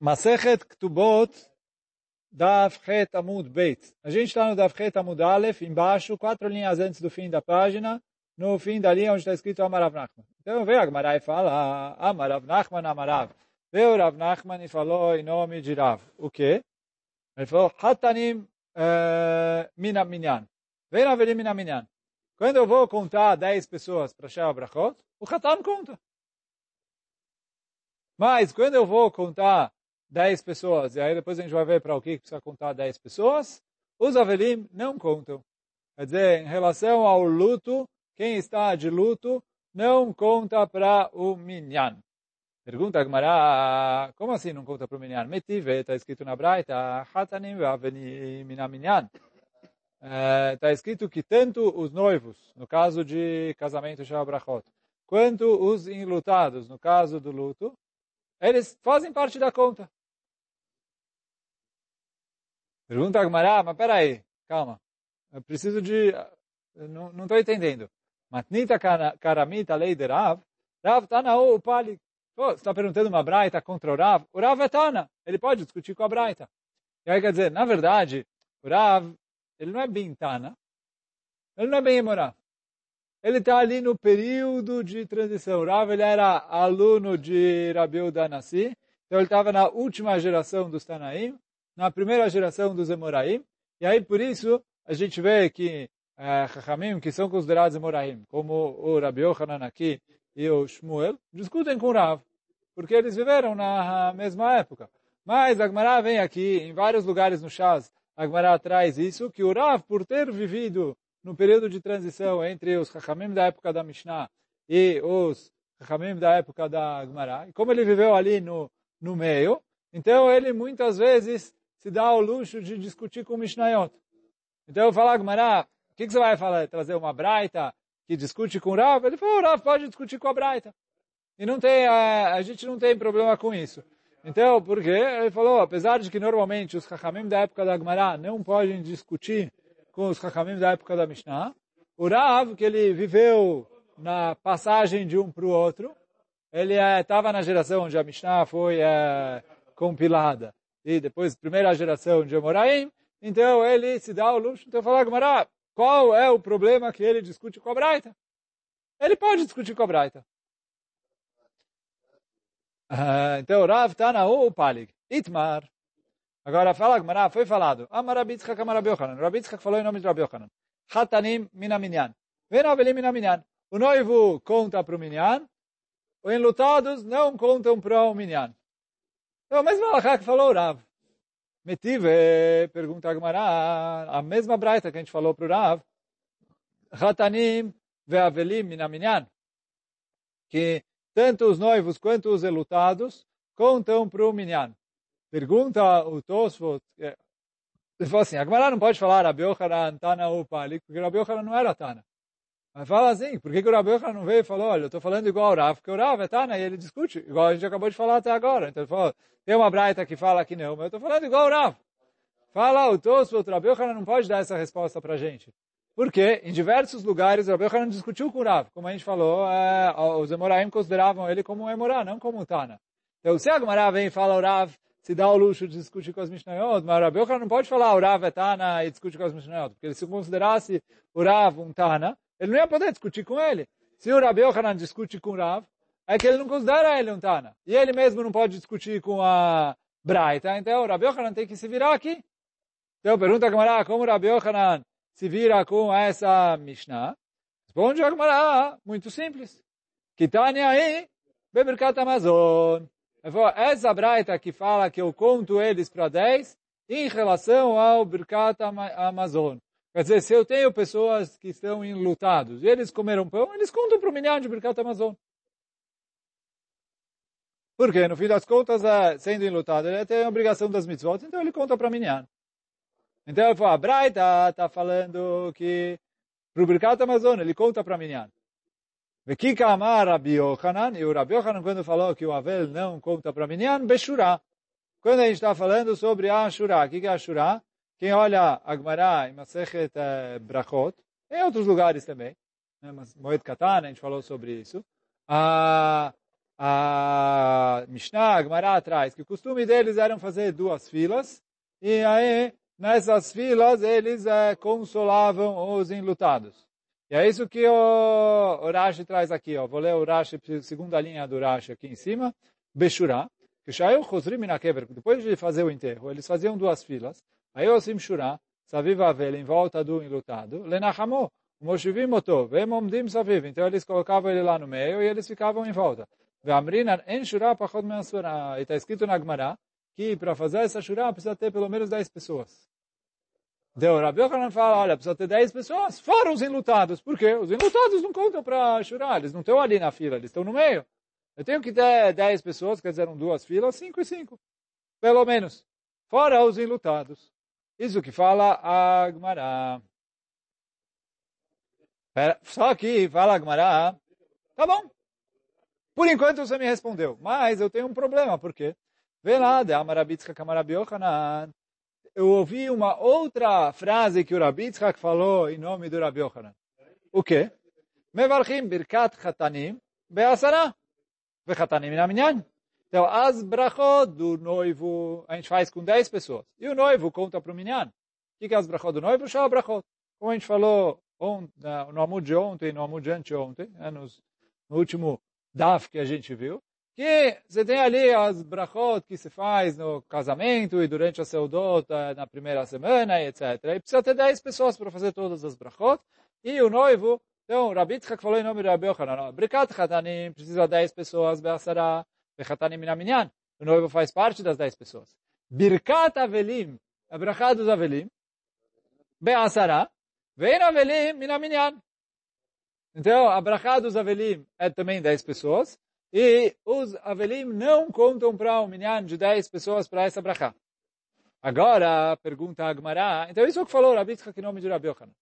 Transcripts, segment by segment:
Masechet Ktubot, Daf Het Amud Beit. A gente está no Daf Het Amud Aleph, embaixo, quatro linhas antes do fim da página, no fim da linha onde está escrito Amarav Nachman. Então vem Agmará e fala, Amarav Nachman Amarav. Veio Rav Nachman e falou em nome de Rav. O quê? Ele falou, Hatanim uh, Minaminyan. Vem na Averim Minaminyan. Quando eu vou contar 10 pessoas para Sheva Brachot, o Hatan conta. Mas quando eu vou contar 10 pessoas, e aí depois a gente vai ver para o que precisa contar 10 pessoas, os Avelim não contam. Quer dizer, em relação ao luto, quem está de luto não conta para o Minyan. Pergunta a Gemara, como assim não conta para o Minyan? Metive, está escrito na Braita, Hatanim Minyan. Está escrito que tanto os noivos, no caso de casamento Shabrachot, quanto os enlutados, no caso do luto, eles fazem parte da conta. Pergunta a Gemara, mas peraí, calma. Eu preciso de... Eu não estou entendendo. Matnita karamita lei de Rav. Tana ou Pali. Você está perguntando uma braita contra o Rav? O Rav é Tana. Ele pode discutir com a braita. E aí quer dizer, na verdade, o Rav, ele não é bem Tana. Ele não é bem Emorá. Ele está ali no período de transição. O Rav, ele era aluno de Rabiu Danassi. Então ele estava na última geração dos Tanaim na primeira geração dos Emoraim. E aí, por isso, a gente vê que é, Chachamim, que são considerados Emoraim, como o Rabi Yochanan aqui e o Shmuel, discutem com Rav, porque eles viveram na mesma época. Mas a Gemara vem aqui, em vários lugares no Shaz, a Gemara traz isso, que o Rav, por ter vivido no período de transição entre os Chachamim da época da Mishnah e os Chachamim da época da Gemara, e como ele viveu ali no, no meio, então ele muitas vezes se dá ao luxo de discutir com o Mishnayot. Então eu falo, Gmará, o que, que, você vai falar? Trazer uma braita que discute com o Rav? Ele falou, o Rav pode discutir com a braita. E não tem, a, a gente não tem problema com isso. Então, por quê? Ele falou, apesar de que normalmente os Chachamim da época da Gemara não podem discutir com os Chachamim da época da Mishnah, o Rav, que ele viveu na passagem de um para o outro, ele estava é, na geração onde a Mishnah foi é, compilada e depois primeira geração de Amoraim, então ele se dá o luxo de falar, Gamara, qual é o problema que ele discute com a Braita? Ele pode discutir com a Braita. Uh, então, Rav ou Palig, Itmar. Agora fala, Gamara, foi falado. Amar Rabitzchak, Amar Rabi Yochanan. Rabitzchak falou em nome de Rabi Yochanan. Hatanim minaminyan. Venovelim minaminyan. O noivo conta para o minyan, os enlutados não contam para o minyan. Então, a mesma alahá que falou Rav. Metive, pergunta a Gemara, a mesma braita que a gente falou para o Rav, Hatanim ve'avelim minaminyan, que tanto os noivos quanto os elutados contam para o minyan. Pergunta o Tosfot, ele falou assim, a Gemara não pode falar Rabi Yochanan, Tana ou Palik, porque Rabi Yochanan não era Tana. Mas fala assim, por que, que o Rabi Yochanan não veio e falou, olha, eu estou falando igual o Rav, porque o Rav é Tana e ele discute, igual a gente acabou de falar até agora. Então ele falou, tem uma braita que fala que não, mas eu estou falando igual o Rav. Fala o Tosfot, o Rabi Yochanan não pode dar essa resposta para a gente. Porque em diversos lugares o Rabi Yochanan discutiu com o Rav. Como a gente falou, é, os Emoraim consideravam ele como um Emorá, não como um Tana. Então se a Gemara vem e fala o Rav, se dá o luxo de discutir com as Mishnayot, mas o Rabi Yochanan não pode falar o Rav é Tana e discute com as Mishnayot. Porque se considerasse o Rav um Tana, ele não ia poder discutir com ele. Se o Rabi Yochanan discute com o Rav, é que ele não considera ele um Tana. E ele mesmo não pode discutir com a Braita. Então o Rabi Yochanan tem que se virar aqui. Então pergunta a Gamara, como o Rabi Yochanan se vira com essa Mishnah? Responde a Gamara, muito simples. Kitania aí, Beberkat Amazon. Essa Braita que fala que eu conto eles para 10 em relação ao Birkat Amazon. Quer dizer, se eu tenho pessoas que estão enlutados e eles comeram pão, eles contam para o milhão de Birkat Amazon. Porque, no fim das contas, é, sendo enlutado, ele tem a obrigação das mitzvot, então ele conta para Minyan. Então ele fala, a Braita está falando que para o Birkat Amazon ele conta para Minyan. Vekika e o Rabi Yochanan quando falou que o Avel não conta para Minyan, Beshurah. Quando a gente está falando sobre a Ashura, o que é a Ashura? Quem olha Agmará em Masechet eh, Brachot, em outros lugares também, né, Moed Katan, a gente falou sobre isso, ah, a Mishnah, a Gemara atrás, que o costume deles era fazer duas filas, e aí, nessas filas, eles é, consolavam os enlutados. E é isso que o, o Rashi traz aqui, ó. Vou ler o Rashi, segunda linha do Rashi aqui em cima. Beshurah, depois de fazer o enterro, eles faziam duas filas. Aí o Shurah, Saviv Avel, em volta do enlutado, Lenachamo, Moshivim Otov, Emomdim Saviv. Então eles colocavam ele lá no meio e eles ficavam em volta. Ve'amrinan en Pachod Me'asura. E está escrito na Gemara que para fazer essa Shurah precisa ter pelo menos 10 pessoas. Então, Rabi Yochanan fala, olha, precisa ter 10 pessoas, fora os enlutados. Por quê? Os enlutados não contam para chorar, eles não estão ali na fila, eles estão no meio. Eu tenho que ter 10 pessoas, quer dizer, duas filas, 5 e 5. Pelo menos. Fora os enlutados. Isso que fala a Gmará. Só que fala a tá bom. Por enquanto você me respondeu, mas eu tenho um problema, por quê? Vê lá, de Amarabitzka Kamarabi Yochanan eu ouvi uma outra frase que o Rabi Yitzhak falou em nome do Rabi Yochanan. O quê? Mevarchim birkat chatanim be'asara. Vechatanim minyan. Então, as brachot do noivo, a gente faz com 10 pessoas. E o noivo conta para o minyan. O que é as brachot do noivo? Shah brachot. Como a gente falou ontem, no amor de ontem, no amor de anteontem, né, no último DAF que a gente viu, que você tem ali as brachot que se faz no casamento e durante a seudot na primeira semana, etc. E precisa ter 10 pessoas para fazer todas as brachot. E o noivo, então, o Rabi Tzchak falou em nome do Rabi Yochanan, Brikat Chatanim, precisa 10 pessoas, Minaminyan. O noivo faz parte das 10 pessoas. Birkat Avelim, a brachá dos Avelim, Be'asara, Vein Avelim Minaminyan. Então, a brachá dos Avelim é também 10 pessoas. E os Avelim não contam para um minyan de 10 pessoas para essa brachá. Agora, pergunta a Agmará, então isso é o que falou Rabi Tzchak em nome de Rabi Yochanan.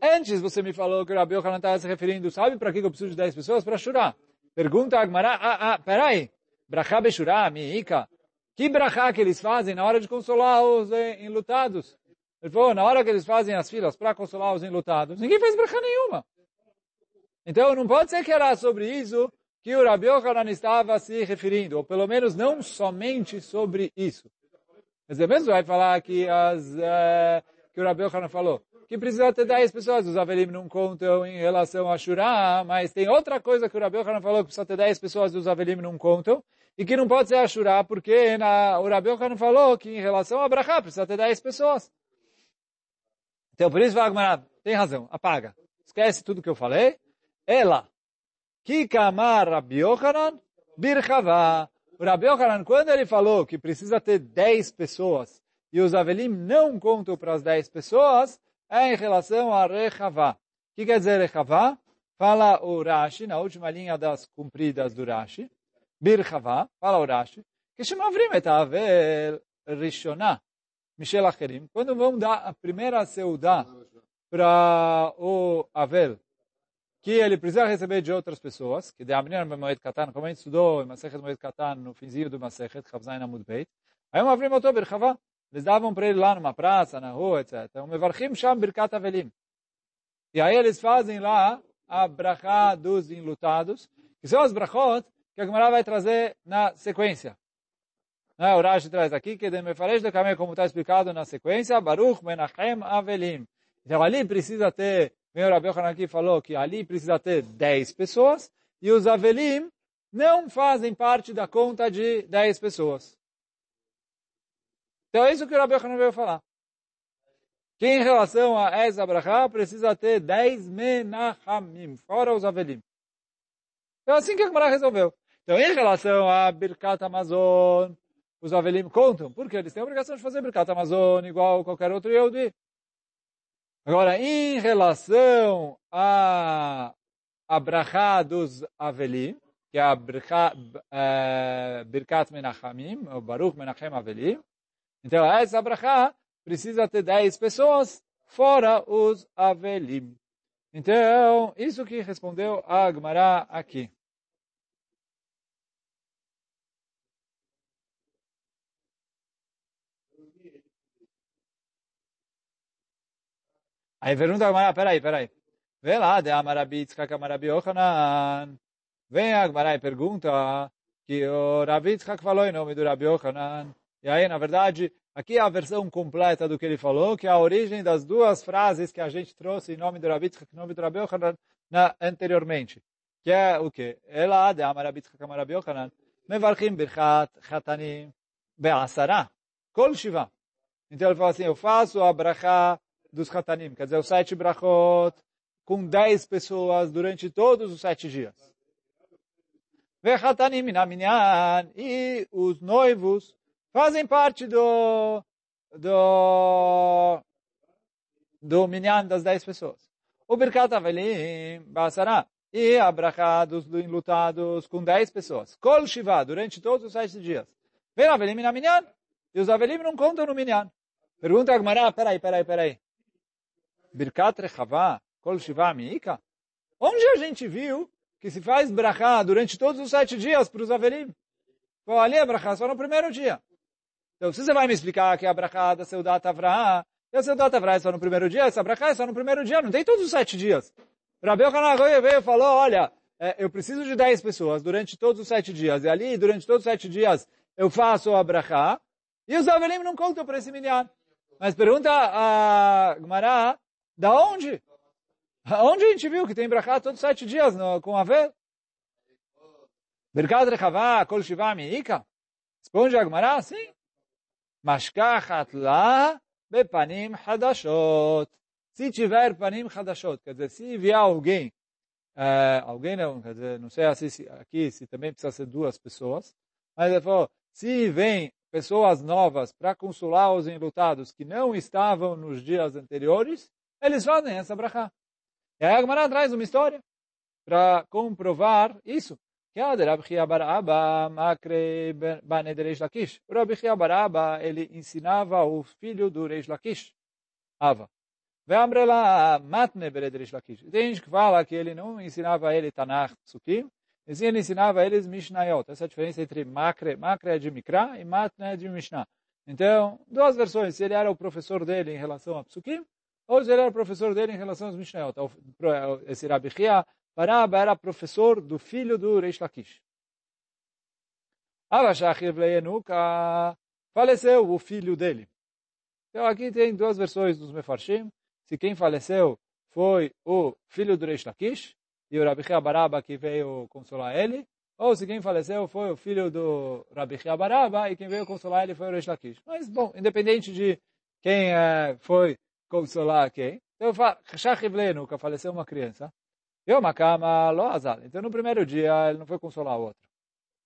Antes você me falou que o Rabi Yochanan estava se referindo, sabe para que eu preciso de 10 pessoas? Para Shurá. Pergunta a Agmará, ah, ah, peraí, brachá beshurá, miika, que brachá que eles fazem na hora de consolar os eh, enlutados? Ele falou, na hora que eles fazem as filas para consolar os enlutados, ninguém faz brachá nenhuma. Então não pode ser que era sobre isso que o Rabi Yochanan estava se referindo, ou pelo menos não somente sobre isso. Mas é mesmo vai falar que, as, uh, que o Rabi Yochanan falou, que precisa ter 10 pessoas, os Avelim não contam em relação a Shurá, mas tem outra coisa que o Rabi Yochanan falou, que precisa ter 10 pessoas, os Avelim não contam, e que não pode ser a Shurá, porque na, o Rabi Yochanan falou que em relação a Brachá precisa ter 10 pessoas. Então, por isso, Wagner, tem razão, apaga. Esquece tudo que eu falei. Ela, Kikamar Rabbi Yochanan Birchavá. O Rabbi Yochanan, quando ele falou que precisa ter 10 pessoas e os Avelim não contam para as 10 pessoas, é em relação a Rechavá. O que quer dizer Rechavá? Fala o Rashi, na última linha das cumpridas do Rashi. Birchavá, fala o Rashi. Que Shemavrim et Avel Rishoná. Michel Acherim. Quando vão dar a primeira seudá para o Avel, que ele precisa receber de outras pessoas, que de Amnir Moed Katan, como a gente estudou em Masechet Moed Katan, no finzinho do Masechet, Chavzain Amud Beit, aí um Avrim Oto Birchava, eles davam para ele lá numa praça, na rua, etc. Um Mevarchim Sham Birkat Avelim. E aí eles fazem lá a brachá dos enlutados, que são as brachot que a Gemara vai trazer na sequência. O Rashi traz aqui, que de Mefaresh de Kameh, como está explicado na sequência, Baruch Menachem Avelim. Então ali precisa ter o Rabi Yochanan aqui falou que ali precisa ter 10 pessoas e os Avelim não fazem parte da conta de 10 pessoas. Então é isso que o Rabi Yochanan veio falar. Que em relação a essa brachá precisa ter 10 menachamim, fora os Avelim. Então é assim que a Gemara resolveu. Então em relação a Birkat Amazon, os Avelim contam, porque eles têm a obrigação de fazer Birkat Amazon igual qualquer outro Yehudi. Agora, em relação a, a brachá dos Avelim, que é a brachá, é, Birkat Menachamim, o Baruch Menachem Avelim, então essa brachá precisa ter 10 pessoas, fora os Avelim. Então, isso que respondeu a Gemara aqui. Aí pergunta a Gamara, peraí, peraí. Vê lá, de Amarabi, Tzkak Amarabi Yochanan. Vem a Agmará e pergunta que o Rav Yitzhak falou em nome do Rabi Yochanan. E aí, na verdade, aqui é a versão completa do que ele falou, que é a origem das duas frases que a gente trouxe em nome do Rabi Yitzhak, em nome do Rabi Yochanan, na, anteriormente. Que é o quê? Ela de Amar Rabi Yitzhak Amar Rabi Yochanan, Mevarchim Birchat Chatanim Be'asara, Kol Shiva. Então ele fala assim, eu faço a brachá dos Chatanim, quer dizer, os sete brachot, com dez pessoas durante todos os sete dias. Vechatanim na minyan, e os noivos fazem parte do, do, do minyan das dez pessoas. O Birkat Avelim, Basara, e a brachá dos com dez pessoas. Kol Shiva, durante todos os sete dias. Vem Avelim na minyan, e os Avelim não contam no minyan. Pergunta a Gmará, peraí, peraí, peraí. Birkat Rechavá, Kol Shiva Miika? Onde a gente viu que se faz brachá durante todos os sete dias para os Avelim? Pô, ali é brachá só no primeiro dia. Então, se você vai me explicar que a brachá da Seudat Avraham, e a Seudat Avraham é só no primeiro dia, essa brachá é só no primeiro dia, não tem todos os sete dias. Rabi Yochanan veio e falou, olha, é, eu preciso de dez pessoas durante todos os sete dias, e ali, durante todos os sete dias, eu faço a brachá, e os Avelim não contam para esse minyan. Mas pergunta a Gmará, da onde? Onde a gente viu que tem brachá todos os sete dias no, com Avel? Berkat Rechavá, Kol Shiva Miika? Responde a Gmará, sim. Mashkachat bepanim hadashot. Se tiver panim hadashot, quer dizer, se vier alguém, uh, alguém não, quer dizer, não sei se, aqui se também precisa ser duas pessoas, mas ele falou, se vem pessoas novas para consolar os enlutados que não estavam nos dias anteriores, eles fazem essa brachá. E aí a Gemara traz uma história para comprovar isso. Que Rabi Baraba Makre Bane de Reish Lakish. Rabi Baraba, ele ensinava o filho do Reish Lakish, Ava. Ve'amrela matne bered Reish Lakish. Tem gente que fala que ele não ensinava ele Tanakh, Psukim, e sim ele ensinava eles Mishnayot. Essa é a diferença entre Makre, Makre é de Mikra e Matne é de Mishnah. Então, duas versões. Se ele era o professor dele em relação a Psukim, ou se ele era o professor dele em relação aos Mishnayot. Esse Rabi Chia Baraba era professor do filho do Reish Lakish. Avashachir Vleyenuka faleceu o filho dele. Então aqui tem duas versões dos Mefarshim. Se quem faleceu foi o filho do Reish Lakish, e o Rabi Baraba que veio consolar ele, ou se quem faleceu foi o filho do Rabi Baraba e quem veio consolar ele foi o Reish Lakish. Mas, bom, independente de quem é, foi consolar quem, então, Shachir Vleyenuka faleceu uma criança, cama lo azal. Então, no primeiro dia, ele não foi consolar o outro.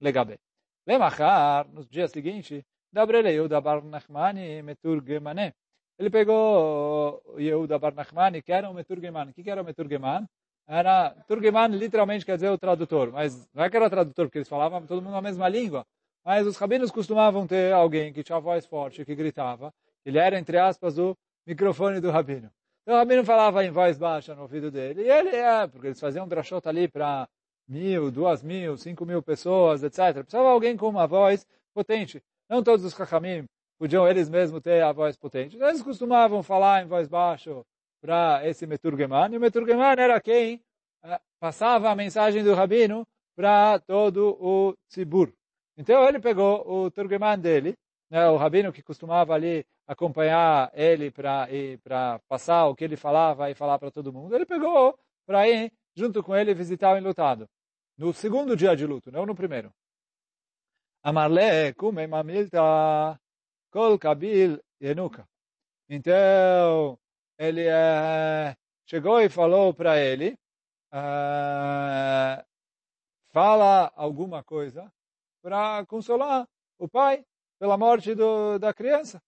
Legabe. Lemachar, no dia seguinte, Dabrele Yehuda Bar Nachmani Meturgemane. Ele pegou Yehuda Bar Nachmani, que era um Meturgeman. O que era o Meturgeman? Era, Turgeman literalmente quer dizer o tradutor, mas não é que era o tradutor, porque eles falavam todo mundo a mesma língua. Mas os rabinos costumavam ter alguém que tinha voz forte, que gritava. Ele era, entre aspas, o microfone do rabino. Então o Rabino falava em voz baixa no ouvido dele. E ele é, porque eles faziam um drashot ali para mil, duas mil, cinco mil pessoas, etc. Precisava alguém com uma voz potente. Não todos os Chachamim podiam eles mesmos ter a voz potente. Eles costumavam falar em voz baixa para esse Meturgeman. E o Meturgeman era quem uh, passava a mensagem do Rabino para todo o Tzibur. Então ele pegou o Turgeman dele, né, o Rabino que costumava ali acompanhar ele para passar o que ele falava e falar para todo mundo, ele pegou para ir junto com ele visitar o enlutado. No segundo dia de luto, não no primeiro. Amarle kume mamilta kol kabil yenuka. Então, ele uh, chegou e falou para ele, uh, fala alguma coisa para consolar o pai pela morte do, da criança.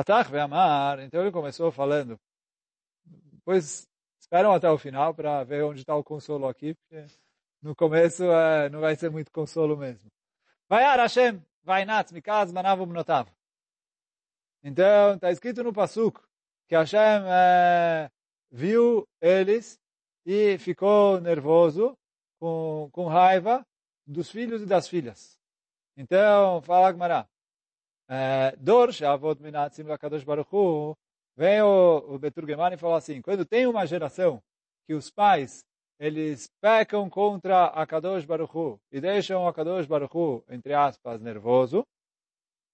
Patach Amar, então ele começou falando. Depois esperam até o final para ver onde está o consolo aqui, porque no começo é, não vai ser muito consolo mesmo. Vai Hashem, vai Natz, Mikaz, Manav Notav. Então, está escrito no Pasuk que Hashem é, viu eles e ficou nervoso, com, com raiva dos filhos e das filhas. Então, fala Gmará, Dor Shavot Minatzim Lakadosh Baruch Hu, vem o, o Beturgeman e fala assim, quando tem uma geração que os pais eles pecam contra a Kadosh Baruch Hu, e deixam a Kadosh Baruch Hu, entre aspas, nervoso.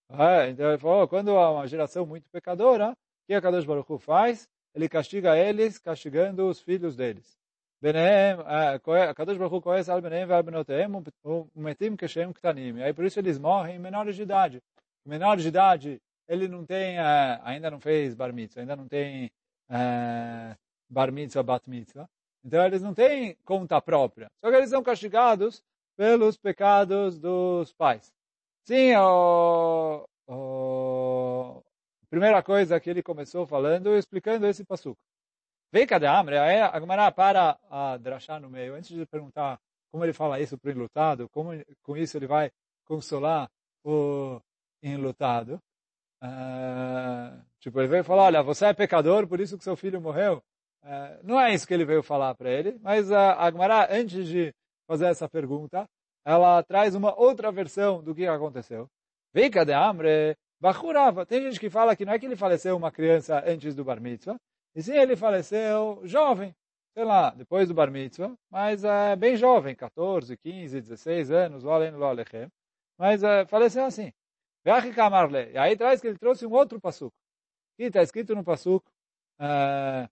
É, então ele falou, quando há uma geração muito pecadora, o que a Kadosh Baruch Hu faz? Ele castiga eles, castigando os filhos deles. Benehem, a Kadosh Baruch Hu conhece al Benehem ve'al Benotehem, umetim keshem ktanim. Aí por isso eles morrem menores de idade. Menores de idade, ele não tem, ainda não fez bar mitzvah, ainda não tem bar mitzvah, bat mitzvah. Então eles não têm conta própria. Só que eles são castigados pelos pecados dos pais. Sim, o, o, primeira coisa que ele começou falando, explicando esse passuco. Vem cadê a Amre? Aí a para a drachar no meio. Antes de perguntar como ele fala isso para o enlutado, como com isso ele vai consolar o enlutado. Uh, tipo, ele veio falar, olha, você é pecador, por isso que seu filho morreu. Uh, não é isso que ele veio falar para ele, mas a Agmará, antes de fazer essa pergunta, ela traz uma outra versão do que aconteceu. Vika de Amre, Bachurava. Tem gente que fala que não é que ele faleceu uma criança antes do Bar Mitzvah, e sim ele faleceu jovem, sei lá, depois do Bar Mitzvah, mas é bem jovem, 14, 15, 16 anos, mas uh, faleceu assim. E aí traz que ele trouxe um outro passuco. que está escrito no passuco, uh,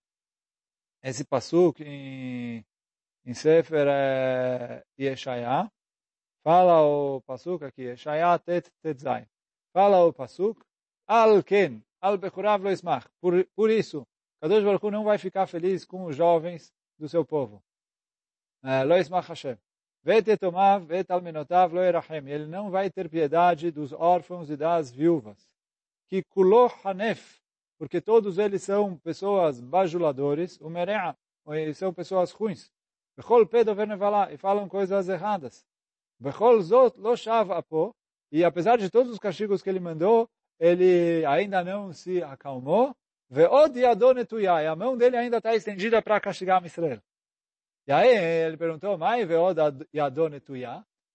esse passuco em, em Sefer uh, Yeshaya, fala o passuco aqui, Yeshaya tet tetzai. Fala o passuco, al ken, al bechurav lo. Por, por isso, Kadosh Baruch Hu não vai ficar feliz com os jovens do seu povo. Uh, lo ismach Hashem. Ele não vai ter piedade dos órfãos e das viúvas. Que kulo hanef, porque todos eles são pessoas bajuladores, o merea, são pessoas ruins. Bechol pedover nevala, e falam coisas erradas. Bechol zot lo shav apo, e apesar de todos os castigos que ele mandou, ele ainda não se acalmou. Veod yadonetuya, e a mão dele ainda está estendida para castigar Israel. E aí ele perguntou, Mai? O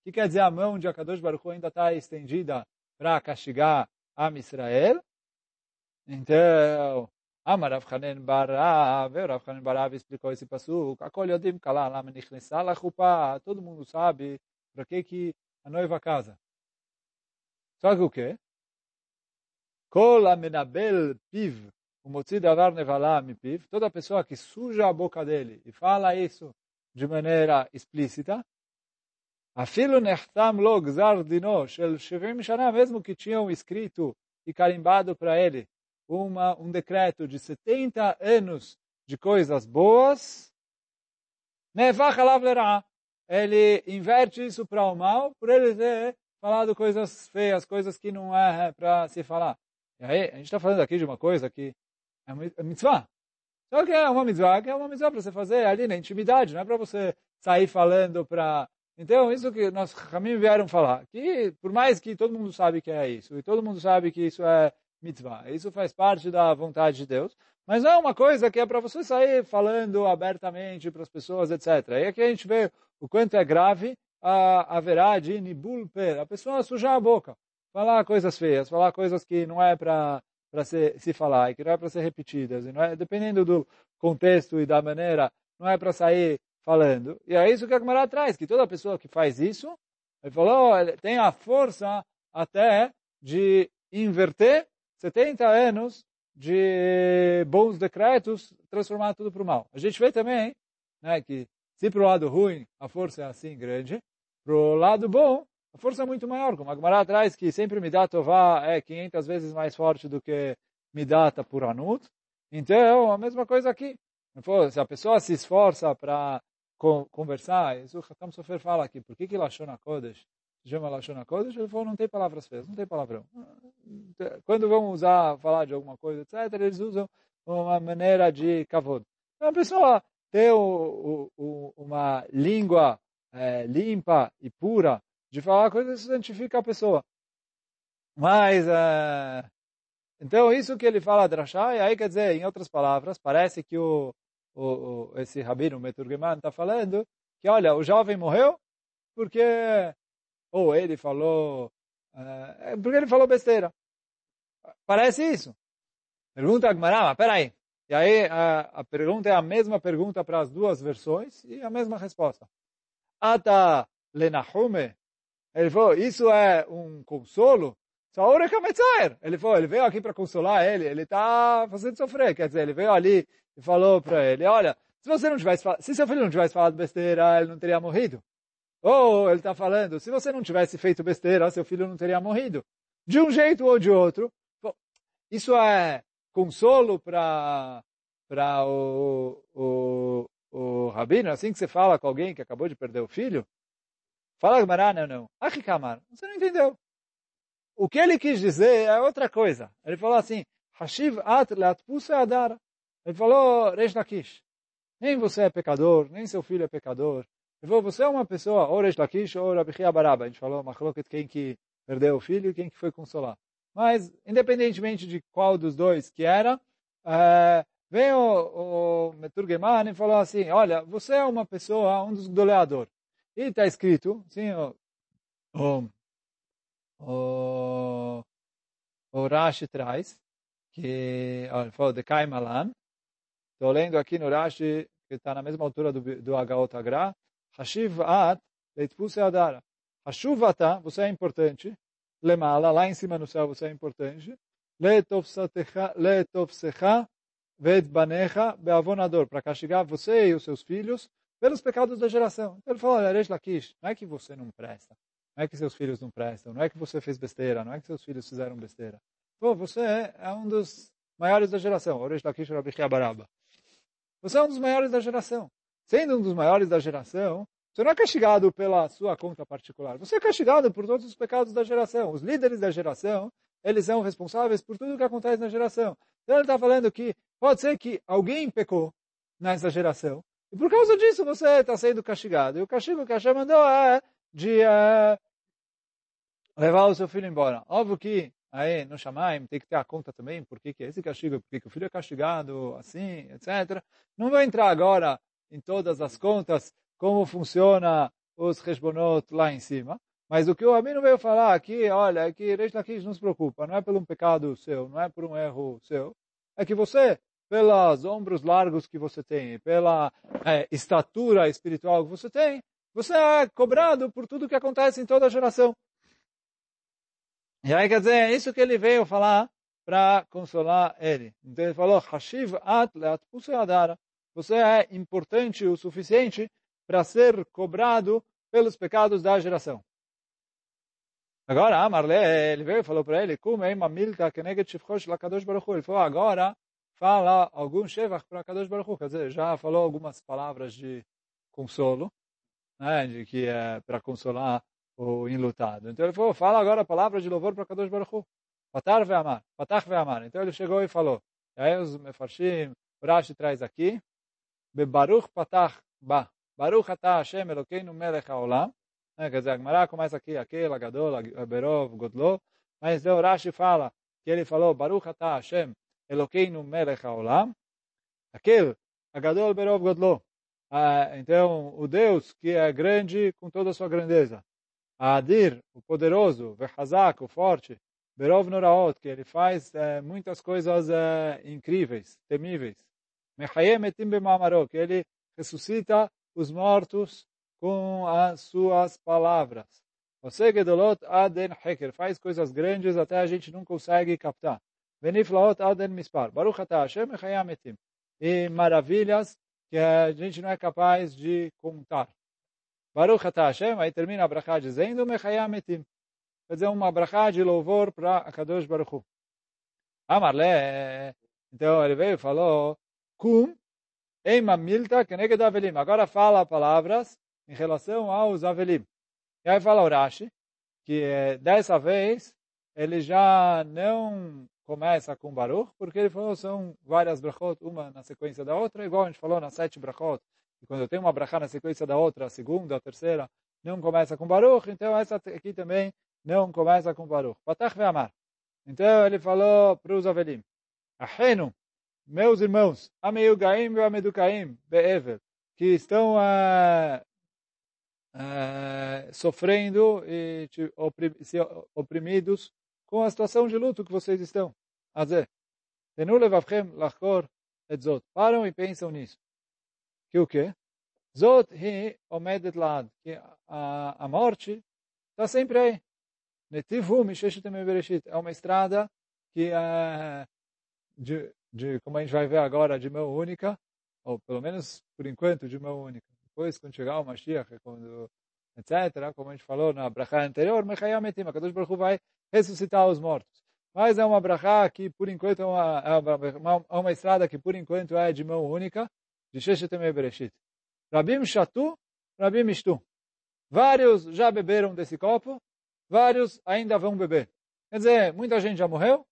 que quer dizer a mão de Akadosh Baruch ainda está estendida para castigar a Israel? Então, Amar Rav Chanen Barav, Rav Chanen Barav explicou esse passuco, Akol yodim kala lama nichnesa la chupa, todo mundo sabe para que que a noiva casa. Só que o quê? Kol amenabel piv, toda pessoa que suja a boca dele e fala isso de maneira explícita, Afilo nechtam lo gzar dino shel 70 shana, mesmo que tinham escrito e carimbado para ele uma, um decreto de 70 anos de coisas boas, ele inverte isso para o mal, por ele ter falado coisas feias, coisas que não é para se falar. E aí, a gente está falando aqui de uma coisa que é mitzvah. Só que é uma mitzvah, que é uma mitzvah para você fazer ali na intimidade, não é para você sair falando para... Então, isso que nós caminhos vieram falar, que por mais que todo mundo sabe que é isso, e todo mundo sabe que isso é mitzvah, isso faz parte da vontade de Deus, mas não é uma coisa que é para você sair falando abertamente para as pessoas, etc. Aí aqui a gente vê o quanto é grave a, haverá de nibul per, a pessoa sujar a boca, falar coisas feias, falar coisas que não é para para se, se falar, e que não é para ser repetidas, e não é, dependendo do contexto e da maneira, não é para sair falando. E é isso que a Gemara traz, que toda pessoa que faz isso, ele falou, ele tem a força até de inverter 70 anos de bons decretos, transformar tudo para o mal. A gente vê também né, que se para o lado ruim a força é assim grande, para o lado bom a força é muito maior, como a Gemara traz que sempre Midat Tová é 500 vezes mais forte do que Midat Puranut. Então, a mesma coisa aqui. Se a pessoa se esforça para conversar, isso o Hakam Sofer fala aqui, por que que Lashon HaKodesh se chama Lashon HaKodesh? Ele falou, não tem palavras feias, não tem palavrão. Quando vão usar, falar de alguma coisa, etc., eles usam uma maneira de kavod. Então, a pessoa ter o, o, uma língua é, limpa e pura, de falar coisas, isso santifica a pessoa. Mas, uh, então, isso que ele fala drashá, e aí quer dizer, em outras palavras, parece que o, o, o esse rabino, Meturgeman, está falando que, olha, o jovem morreu porque, ou ele falou, uh, porque ele falou besteira. Parece isso. Pergunta a Gmará, mas peraí, E aí a, a pergunta é a mesma pergunta para as duas versões e a mesma resposta. Ata lenahume. Ele falou, isso é um consolo? Ele falou, ele veio aqui para consolar ele, ele está fazendo sofrer. Quer dizer, ele veio ali e falou para ele, olha, se você não tivesse se seu filho não tivesse falado besteira, ele não teria morrido. Ou ele está falando, se você não tivesse feito besteira, seu filho não teria morrido. De um jeito ou de outro. Isso é consolo para para o, o, o rabino, assim que você fala com alguém que acabou de perder o filho, fala Gamara, não, não. Achikamar, você não entendeu. O que ele quis dizer é outra coisa. Ele falou assim, Hashiv at leatpuse adara. Ele falou, Reish Lakish, nem você é pecador, nem seu filho é pecador. Ele falou, você é uma pessoa, ou Reish Lakish ou Rabi Baraba. A gente falou, Machloket, quem que perdeu o filho e quem que foi consolar. Mas, independentemente de qual dos dois que era, é, Vem o, o Meturgeman e falou assim, olha, você é uma pessoa, um dos goleadores. E está escrito, sim, o, o, o, o Rashi traz, que olha, falou de Kaimalan. Estou lendo aqui no Rashi, que está na mesma altura do, do Agaot Agra, Hashiv At Leitpuse Adara. Hashuvata, você é importante. Lemala, lá em cima no céu você é importante. Letovsecha Ved banecha beavonador, para castigar você e os seus filhos pelos pecados da geração. Então ele falou, olha, Lakish, não é que você não presta, não é que seus filhos não prestam, não é que você fez besteira, não é que seus filhos fizeram besteira. Pô, você é um dos maiores da geração, Oresh Lakish Rabi Baraba. Você é um dos maiores da geração. Sendo um dos maiores da geração, você não é castigado pela sua conta particular. Você é castigado por todos os pecados da geração. Os líderes da geração, eles são responsáveis por tudo o que acontece na geração. Então ele está falando que pode ser que alguém pecou nessa geração, e por causa disso você está sendo castigado. E o castigo que Hashem mandou é de uh, levar o seu filho embora. Óbvio que aí no Shamaim tem que ter a conta também, por que esse castigo, porque o filho é castigado, assim, etc. Não vou entrar agora em todas as contas, como funciona os resbonot lá em cima. Mas o que o Rabino veio falar aqui, olha, é que Reish Lakish não se preocupa, não é por um pecado seu, não é por um erro seu, é que você, pelos ombros largos que você tem, pela é, estatura espiritual que você tem, você é cobrado por tudo que acontece em toda a geração. E aí quer dizer, é isso que ele veio falar para consolar ele. Então ele falou, Hashiv at leat Você é importante o suficiente para ser cobrado pelos pecados da geração. Agora, Amarle, ele veio e falou para ele, Kumei mamilta keneget shivchosh lakadosh baruch Ele falou, agora, fala algum shevach para Kadosh Baruch Quer dizer, já falou algumas palavras de consolo, né, de que é para consolar o enlutado. Então ele falou, fala agora a palavra de louvor para Kadosh Baruch Patar ve amar, patach ve amar. Então ele chegou e falou, e aí os mefarshim, Rashi traz aqui, Bebaruch patach ba, Baruch atah Hashem Elokeinu melech haolam, né? Quer dizer, a Gemara começa aqui, aquele, Gadol, Berov, Godlo. Mas então Rashi fala que ele falou, Baruch atah Hashem, Elokeinu melech haolam. Aquele, Agadol, Berov, Godlo. Então, o Deus que é grande com toda a sua grandeza. Adir, o poderoso, Vehazak, o forte, Berov Noraot, que ele faz muitas coisas incríveis, temíveis. Mechayem etim b'mamaro, que ele ressuscita os mortos com as suas palavras. Você, Gedolot Aden Heker, faz coisas grandes até a gente não consegue captar. Veniflaot Aden Mispar. Baruch Ata Hashem Echayametim. E maravilhas que a gente não é capaz de contar. Baruch Ata Hashem, aí termina a brachá dizendo Mechayametim. Dizer, uma brachá de louvor para Akadosh Baruch Hu. Amarle, então ele veio e falou, Kum. Agora fala palavras em relação aos Avelim. E aí fala o Rashi, que dessa vez ele já não começa com Baruch, porque ele falou são várias brachot, uma na sequência da outra, igual a gente falou nas sete brachot. E quando tem uma brachá na sequência da outra, a segunda, a terceira, não começa com Baruch, então essa aqui também não começa com Baruch. Patach ve'amar. Então ele falou para os Avelim, Ahenu, meus irmãos, Ameiugaim e Amedukaim, Be'evel, que estão uh, uh, sofrendo e oprimidos com a situação de luto que vocês estão. Azé. Tenu levavchem lachkor et. Param e pensam nisso. Que o quê? Zot hi omedet lad. Que a, a morte está sempre aí. Netivu misheshetem bereshit. É uma estrada que é de, de, como a gente vai ver agora, de mão única, ou pelo menos por enquanto de mão única. Depois, quando chegar o Mashiach, quando, etc., como a gente falou na brachá anterior, Mechayametim, a Kadosh Baruch vai ressuscitar os mortos. Mas é uma brachá que, por enquanto, é uma, é uma, é uma estrada que, por enquanto, é de mão única, de Sheshetem Bereshit. Rabim Shatu, Rabim Ishtu. Vários já beberam desse copo, vários ainda vão beber. Quer dizer, muita gente já morreu,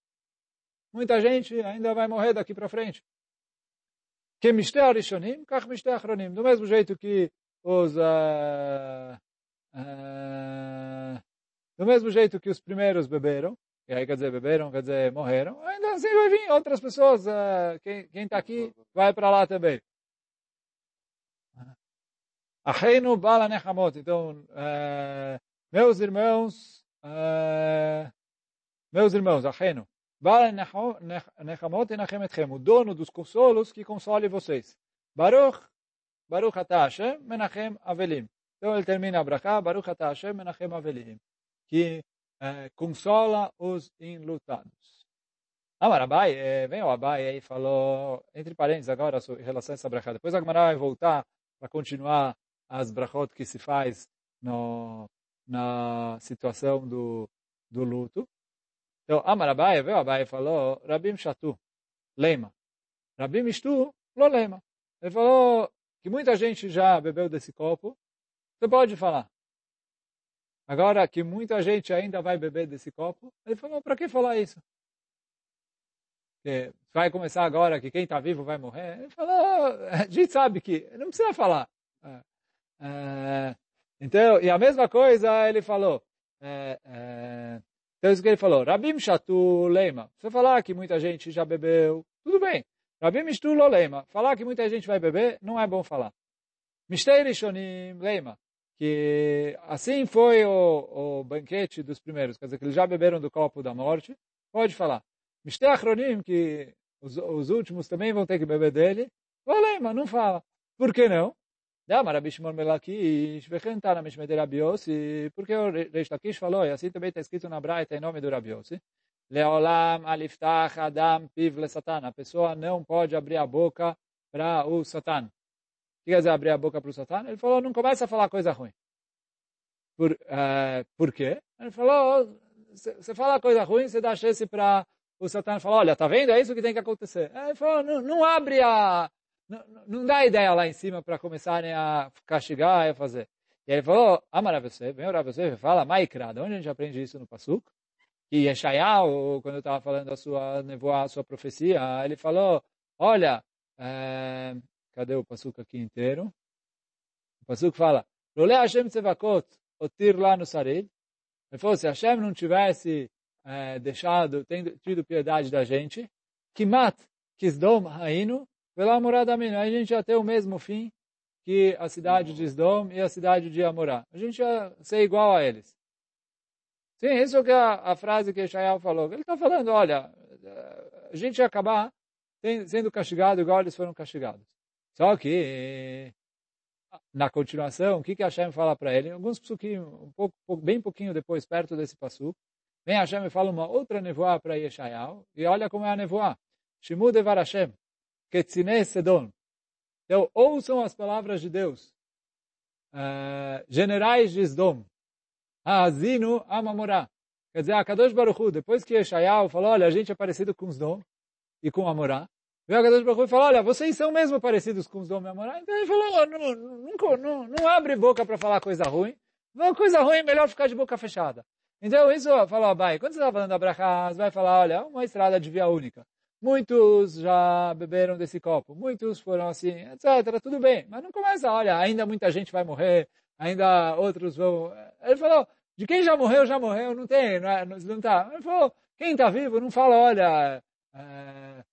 muita gente ainda vai morrer daqui para frente. Que mishte arishonim, kach mishte achronim. Do mesmo jeito que os... Uh, uh, do mesmo jeito que os primeiros beberam, e aí quer dizer, beberam, quer dizer, morreram, ainda assim vai vir outras pessoas, uh, quem está aqui vai para lá também. Acheinu bala nechamot. Então, uh, meus irmãos, uh, meus irmãos, Acheinu, bala nechamot enachem etchem, o dono dos consolos que console vocês. Baruch, Baruch atah Hashem menachem avelim. Então ele termina a brachá, Baruch atah Hashem menachem avelim, que uh, consola os enlutados. Amar Abai, vem o Abai aí falou, entre parênteses agora, em relação a essa brachá. Depois a Gemara vai voltar para continuar as brachot que se faz no, na situação do, do luto. Então, Amar Abai, veio Abai falou, Rabim Shatu, lema. Rabim Ishtu, lo lema. Ele falou que muita gente já bebeu desse copo. Você pode falar. Agora que muita gente ainda vai beber desse copo, ele falou, para que falar isso? Que vai começar agora que quem está vivo vai morrer. Ele falou, a gente sabe que não precisa falar. É, é, então, e a mesma coisa ele falou. É, é, então, isso que ele falou. Rabim Shatu Leima. Você falar que muita gente já bebeu, tudo bem. Rabim Shtu Lo Leima. Falar que muita gente vai beber, não é bom falar. Mishtei Rishonim Leima. Que assim foi o, o banquete dos primeiros. Quer dizer, que eles já beberam do copo da morte. Pode falar. Mishtei Achronim, que os, os últimos também vão ter que beber dele. Lo Leima, não fala. Por que não? Yossi, porque o Reish Lakish falou, e assim também está escrito na Braita em nome do Rabi Yossi, Leolam aliftach adam piv le Satan, a pessoa não pode abrir a boca para o Satan. Que quer dizer abrir a boca para o Satan? Ele falou, não começa a falar coisa ruim. Por, uh, por quê? Ele falou, você fala coisa ruim, você dá chance para o Satan falar, olha, tá vendo? É isso que tem que acontecer. Ele falou, não, não abre a não, não dá ideia lá em cima para começarem a castigar e a fazer. E ele falou, Amar você, vem orar você, fala, Maikra, de onde a gente aprende isso no Pasuk? E Yeshayahu, quando eu estava falando a sua nevoa, a sua profecia, ele falou, olha, é, cadê o Pasuk aqui inteiro? O Pasuk fala, Lole Hashem Tzevakot, otir lá no Sarid. Ele falou, se Hashem não tivesse é, deixado, tendo, tido piedade da gente, Kimat, Kisdom Hainu, pela morada Aí a gente já tem o mesmo fim que a cidade de Sdom e a cidade de Amorá. A gente ia ser igual a eles. Sim, isso é a, a frase que Shael falou. Ele está falando, olha, a gente ia acabar sendo castigado igual eles foram castigados. Só que, na continuação, o que, que Hashem fala para ele? Alguns psukim, um pouco, bem pouquinho depois, perto desse passo, vem Hashem e fala uma outra nevoa para Yeshayahu, e olha como é a nevoa. Shimu Devar Hashem. Ketzine Sedon. Então, ouçam as palavras de Deus. Uh, generais de Sdom. Azinu Amamorá. Quer dizer, a Kadosh Baruch Hu, depois que Yeshayahu falou, olha, a gente é parecido com Sdom e com Amorá, veio a Kadosh Baruch e falou, olha, vocês são mesmo parecidos com Sdom e Amorá. Então ele falou, não, não, não, não abre boca para falar coisa ruim. Uma coisa ruim é melhor ficar de boca fechada. Então, isso falou Abai. Quando você está falando da Brachá, você vai falar, olha, uma estrada de via única. Muitos já beberam desse copo, muitos foram assim, etc. Tudo bem, mas não começa, olha, ainda muita gente vai morrer, ainda outros vão. Ele falou, de quem já morreu, já morreu, não tem, não, é, não tá. Ele falou, quem está vivo, não fala, olha, é,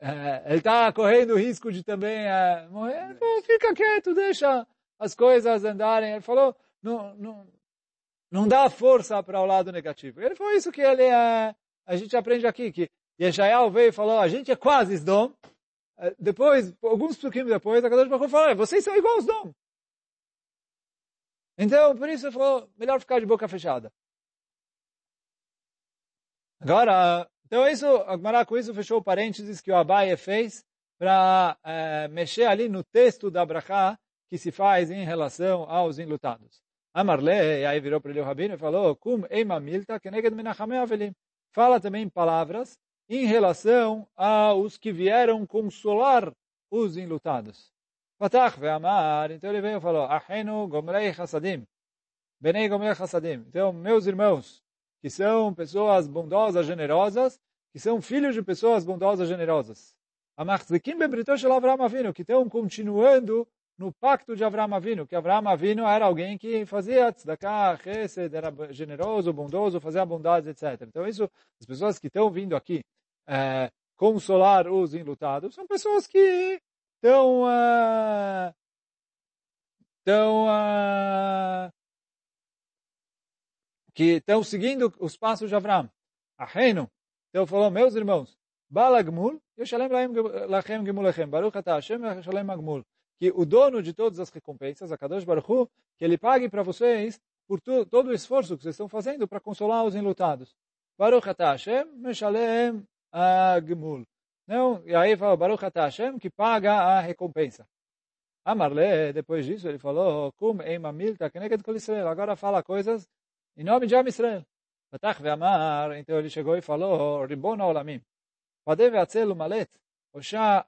é, ele está correndo risco de também é, morrer. Falou, fica quieto, deixa as coisas andarem. Ele falou, não, não, não dá força para o lado negativo. Ele falou isso que ele é, a gente aprende aqui, que Yeshayahu veio e falou, a gente é quase Sdom, eh, depois, alguns pouquinhos depois, a Kadosh Baruch fala, vocês são iguais aos dom. Então, por isso ele falou, melhor ficar de boca fechada. Agora, então isso, Agmará com isso fechou o parênteses que o Abaye fez para é, mexer ali no texto da Brachá que se faz em relação aos enlutados. Amarle, e aí virou para ele o Rabino e falou, Kum eima milta keneged avelim. Fala também palavras em relação aos que vieram consolar os enlutados. Patach ve'amar, então ele veio e falou, Ahenu gomrei chassadim, benei gomrei chassadim. Então, meus irmãos, que são pessoas bondosas, generosas, que são filhos de pessoas bondosas, generosas. Que estão continuando no pacto de Avram Avinu, que Avram Avinu era alguém que fazia tzedakah, chesed, era generoso, bondoso, fazia bondades, etc. Então isso, as pessoas que estão vindo aqui é, consolar os enlutados, são pessoas que estão uh, estão uh, que estão seguindo os passos de Avram. Ahenu. Então falou, meus irmãos, Balagmul, Yeshalem Lachem Gemulechem, Baruch Ata Hashem Yeshalem Magmul que o dono de todas as recompensas, a Kadosh Baruch que ele pague para vocês por tu, todo o esforço que vocês estão fazendo para consolar os enlutados. Baruch Ata Hashem, Meshalem Agmul. Não, e aí fala Baruch Ata Hashem, que paga a recompensa. Amarle, depois disso, ele falou, Kum Eima Milta, Keneged Kol Israel. Agora fala coisas em nome de Am Israel. Patach ve'amar, então ele chegou e falou, Olamim.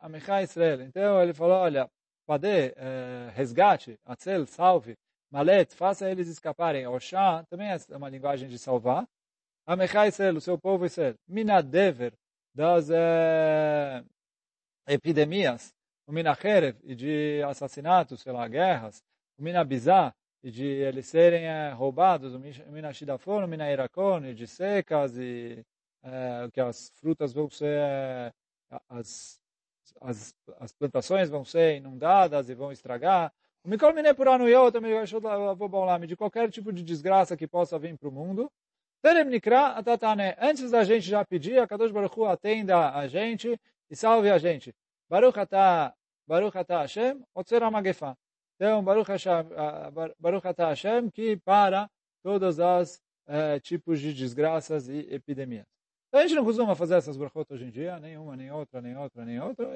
Amicha Israel. Então ele falou, olha, Padê, eh, resgate, Atzel, salve, Malet, faça eles escaparem. Oshá também é uma linguagem de salvar. Amechai Israel, o seu povo Israel. Minadever, das eh, epidemias. O Minacherev, e de assassinatos, sei lá, guerras. O Minabizá, e de eles serem eh, roubados. O Minashidafon, o Minairakon, e de secas, e eh, que as frutas vão ser as as, as plantações vão ser inundadas e vão estragar. De qualquer tipo de desgraça que possa vir para o mundo. Antes da gente já pedir, a Kadosh Baruch atenda a gente e salve a gente. Baruch Baruch atah Hashem, otzer magefa. Então, Baruch, Hashem, Baruch atah Hashem, que para todos os eh, tipos de desgraças e epidemias. A gente não costuma fazer essas brachot hoje em dia, nenhuma, nem outra, nem outra, nem outra,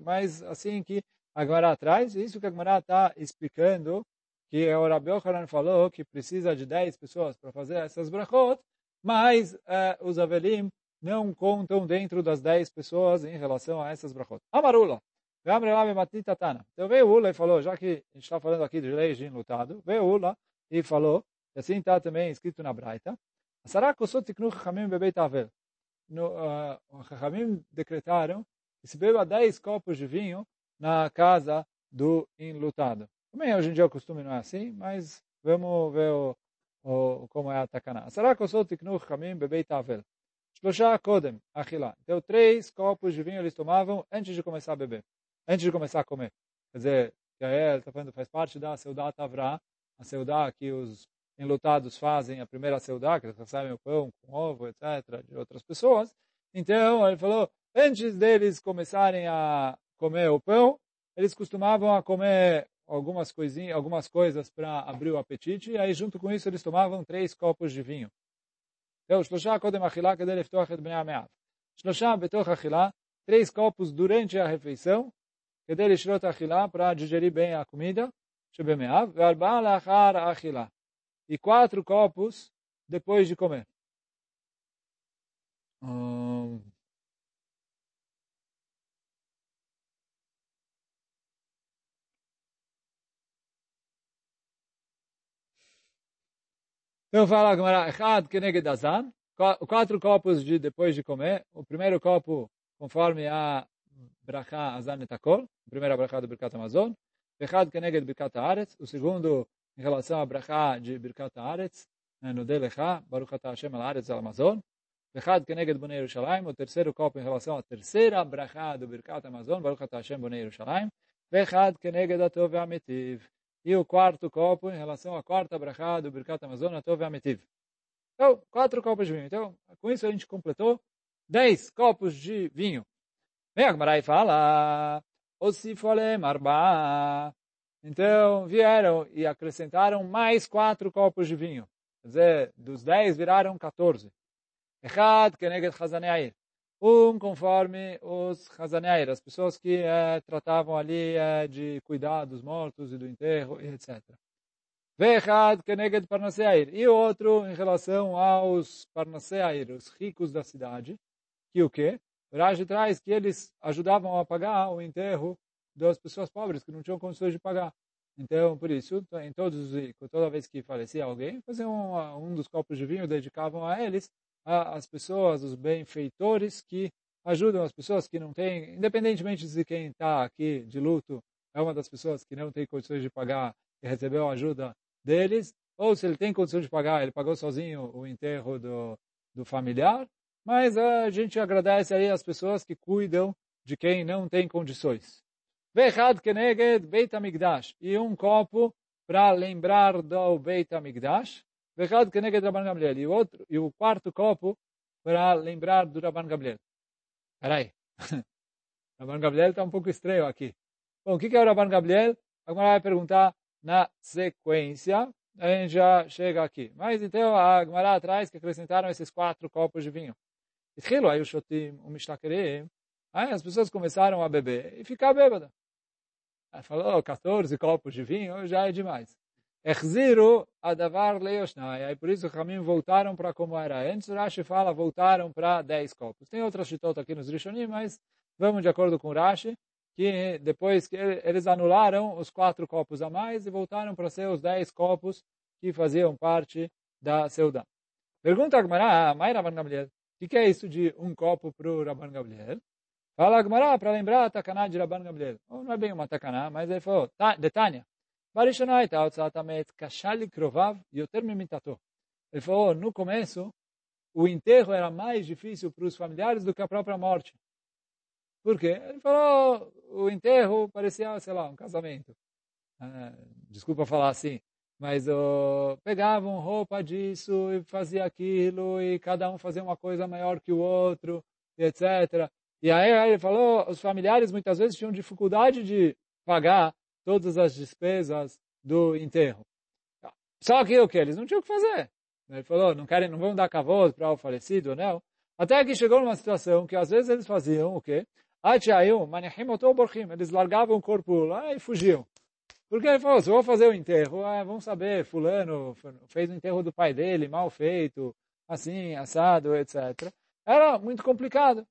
mas assim que a Gemara atrás, isso que a Gemara está explicando, que o Rabi Yochanan falou que precisa de 10 pessoas para fazer essas brachot, mas eh, os avelim não contam dentro das 10 pessoas em relação a essas brachot. Amarula. Então veio Ula e falou, já que a gente está falando aqui de leis de enlutado, veio Ula e falou, e assim está também escrito na Braita, Sará kosot tiknu chachamim bebeit avel no, uh, os Chachamim decretaram que se beba 10 copos de vinho na casa do enlutado. Também hoje em dia o costume não é assim, mas vamos ver o, o, como é a takana. Eu sou tiknu chamim bebei tavel? Shlosha kodem, achila. Então, três copos de vinho eles tomavam antes de começar a beber, antes de começar a comer. Quer dizer, que ele está falando faz parte da Seudá Tavrá, a Seudá que os enlutados fazem, a primeira Seudá, que eles recebem o pão com ovo, etc., de outras pessoas. Então, ele falou, antes deles começarem a comer o pão, eles costumavam a comer algumas coisinhas, algumas coisas para abrir o apetite, e aí junto com isso eles tomavam três copos de vinho. Então, três copos durante a refeição, Kederi Shirot Achilá, para digerir bem a comida, Shebemeav, Garba Lachar Achilá. E quatro copos depois de comer. Hum. Então fala agora, Echad Keneged Azan, quatro copos de depois de comer. O primeiro copo, conforme a Bracha Azan Etakol, a primeira Bracha do Birkat Amazon. Echad Keneged Birkat Haaretz, o segundo em relação à brachá de Birkat Haaretz, né, no Delecha, Baruch Ata Hashem al Haaretz al Amazon, Bechad Keneged Bonei Yerushalayim, o terceiro copo em relação à terceira brachá do Birkat Amazon, Baruch Ata Hashem Bonei Yerushalayim, Bechad Keneged Atov Amitiv, e o quarto copo em relação à quarta brachá do Birkat Amazon, Atov Amitiv. Então, quatro copos de vinho. Então, com isso a gente completou dez copos de vinho. Vem a Gemara e fala, Osifole Marba. Então vieram e acrescentaram mais quatro copos de vinho. Quer dizer, dos dez viraram 14. Echad Keneged. Um conforme os Hazaneair, as pessoas que é, tratavam ali é, de cuidar dos mortos e do enterro, e etc. Vechad Keneged Parnaseair. E outro em relação aos Parnaseair, os ricos da cidade, que o quê? Rashi traz que eles ajudavam a pagar o enterro das pessoas pobres que não tinham condições de pagar. Então, por isso, em todos, toda vez que falecia alguém, faziam um, um dos copos de vinho, dedicavam a eles, as pessoas, os benfeitores que ajudam as pessoas que não têm, independentemente de quem está aqui de luto, é uma das pessoas que não tem condições de pagar e recebeu a ajuda deles, ou se ele tem condições de pagar, ele pagou sozinho o enterro do, do familiar, mas a gente agradece aí as pessoas que cuidam de quem não tem condições. Vechad keneged Beit HaMikdash. E um copo para lembrar do Beit HaMikdash. Vechad keneged Rabban Gamliel. E o, outro, e o quarto copo para lembrar do Rabban Gamliel. Peraí. Rabban Gamliel está um pouco estranho aqui. Bom, o que é o Rabban Gamliel? Agora vai perguntar na sequência. A gente já chega aqui. Mas então a Gemara atrás que acrescentaram esses quatro copos de vinho. Etchilo aí o shotim, o mishtakerim. Aí as pessoas começaram a beber e ficar bêbada. Aí falou, oh, 14 copos de vinho já é demais. Echziru adavar leoshnai. Aí por isso os caminhos voltaram para como era antes. Rashi fala, voltaram para 10 copos. Tem outras chitotas aqui nos Rishonim, mas vamos de acordo com Rashi, que depois que eles anularam os quatro copos a mais e voltaram para ser os 10 copos que faziam parte da Seudá. Pergunta a Gmará, Mai Rabban Gamliel, o que, é isso de um copo para o Rabban Gabriel? Fala Agmará, para lembrar a Takaná de Rabban Gabriel. Ou oh, não é bem uma Takaná, mas ele falou, Detania. Krovav, Ele falou, no começo, o enterro era mais difícil para os familiares do que a própria morte. Por quê? Ele falou, o enterro parecia, sei lá, um casamento. Ah, desculpa falar assim mas oh, pegavam roupa disso e fazia aquilo, e cada um fazia uma coisa maior que o outro, etc. E aí ele falou, os familiares muitas vezes tinham dificuldade de pagar todas as despesas do enterro. Só que o que? Eles não tinham o que fazer. Ele falou, não querem, não vão dar cavalo para o falecido, não. Até que chegou numa situação que às vezes eles faziam o quê? Eles largavam o corpo lá e fugiam. Porque ele falou, se eu vou fazer o enterro, ah, vamos saber, fulano fez o enterro do pai dele, mal feito, assim, assado, etc. Era muito complicado.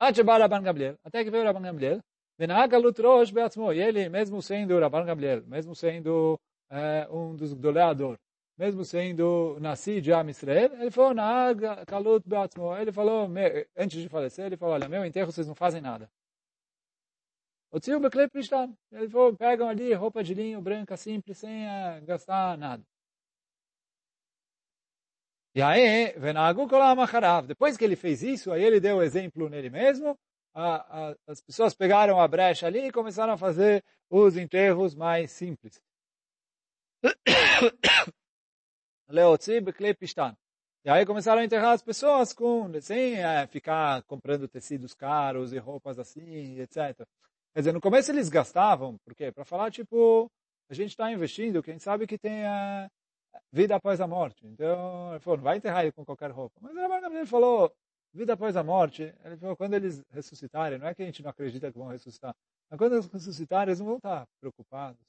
Até que veio Rabban Gamliel, e ele, mesmo sendo Rabban Gamliel, mesmo sendo é, um dos goleadores, mesmo sendo nascido de Am Israel, ele falou, ele falou, antes de falecer, ele falou, olha, meu enterro vocês não fazem nada. O tio Beklei Prishtan, ele falou, pegam ali roupa de linho branca simples, sem uh, gastar nada. E aí, Venagu Kolamacharav, depois que ele fez isso, aí ele deu exemplo nele mesmo, a, a, as pessoas pegaram a brecha ali e começaram a fazer os enterros mais simples. Leotzib Klepistan. E aí começaram a enterrar as pessoas com, sem é, ficar comprando tecidos caros e roupas assim, etc. Quer dizer, no começo eles gastavam, por quê? Para falar, tipo, a gente está investindo, quem sabe que tem é, vida após a morte. Então, ele falou, não vai enterrar ele com qualquer roupa. Mas ele falou, vida após a morte, ele falou, quando eles ressuscitarem, não é que a gente não acredita que vão ressuscitar, mas quando eles ressuscitarem, eles não vão estar preocupados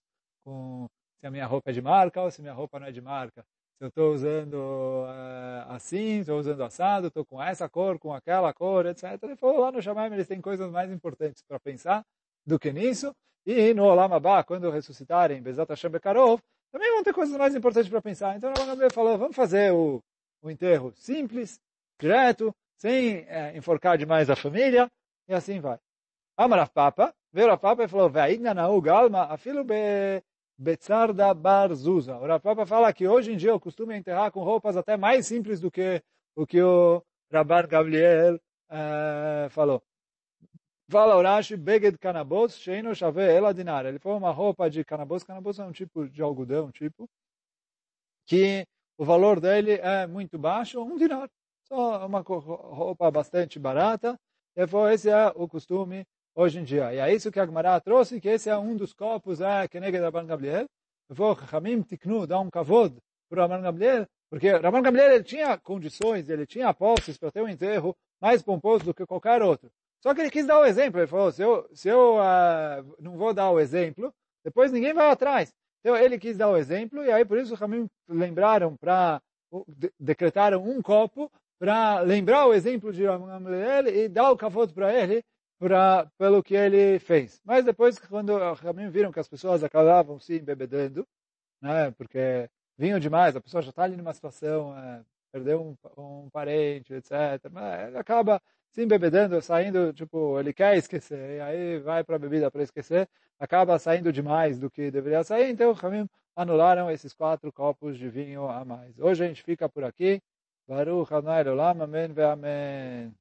com se a minha roupa é de marca ou se a minha roupa não é de marca. Se eu estou usando uh, assim, estou usando assado, estou com essa cor, com aquela cor, etc. Ele falou, lá no Shamaim eles têm coisas mais importantes para pensar do que nisso. E no Olam Abba, quando ressuscitarem, Bezat Hashem Bekarov, também vão ter coisas mais importantes para pensar. Então, Rabban falou, vamos fazer o, o enterro simples, direto, sem é, enforcar demais a família, e assim vai. Amar Papa, veio a Papa e falou, Ve'idna na'u galma, afilo be, betzarda barzuza. O Papa fala que hoje em dia o costume é enterrar com roupas até mais simples do que o que o Rabban Gabriel é, falou. Fala Beged Canabos, Sheino Shave Ela Dinar. Ele foi uma roupa de canabos. Canabos é um tipo de algodão, tipo, que o valor dele é muito baixo, um dinar. Só uma roupa bastante barata. Ele falou, esse é o costume hoje em dia. E é isso que a Gemara trouxe, que esse é um dos copos é, nega Rabban Gabriel. Falou, Hamim Tiknu, dá um kavod para Rabban Gabriel, porque Rabban Gabriel ele tinha condições, ele tinha posses para ter um enterro mais pomposo do que qualquer outro. Só que ele quis dar o exemplo. Ele falou, se eu, se eu uh, não vou dar o exemplo, depois ninguém vai atrás. Então ele quis dar o exemplo e aí por isso os Hamim lembraram para decretaram um copo para lembrar o exemplo de Gamliel e dar o kavod para ele pra, pelo que ele fez. Mas depois, quando os Hamim viram que as pessoas acabavam se embebedando, né, porque vinham demais, a pessoa já está ali numa situação, é, perdeu um, um parente, etc. Mas acaba se embebedando, saindo, tipo, ele quer esquecer, e aí vai para a bebida para esquecer, acaba saindo demais do que deveria sair, então os Hamim anularam esses quatro copos de vinho a mais. Hoje a gente fica por aqui. Baruch Amém ve Amém.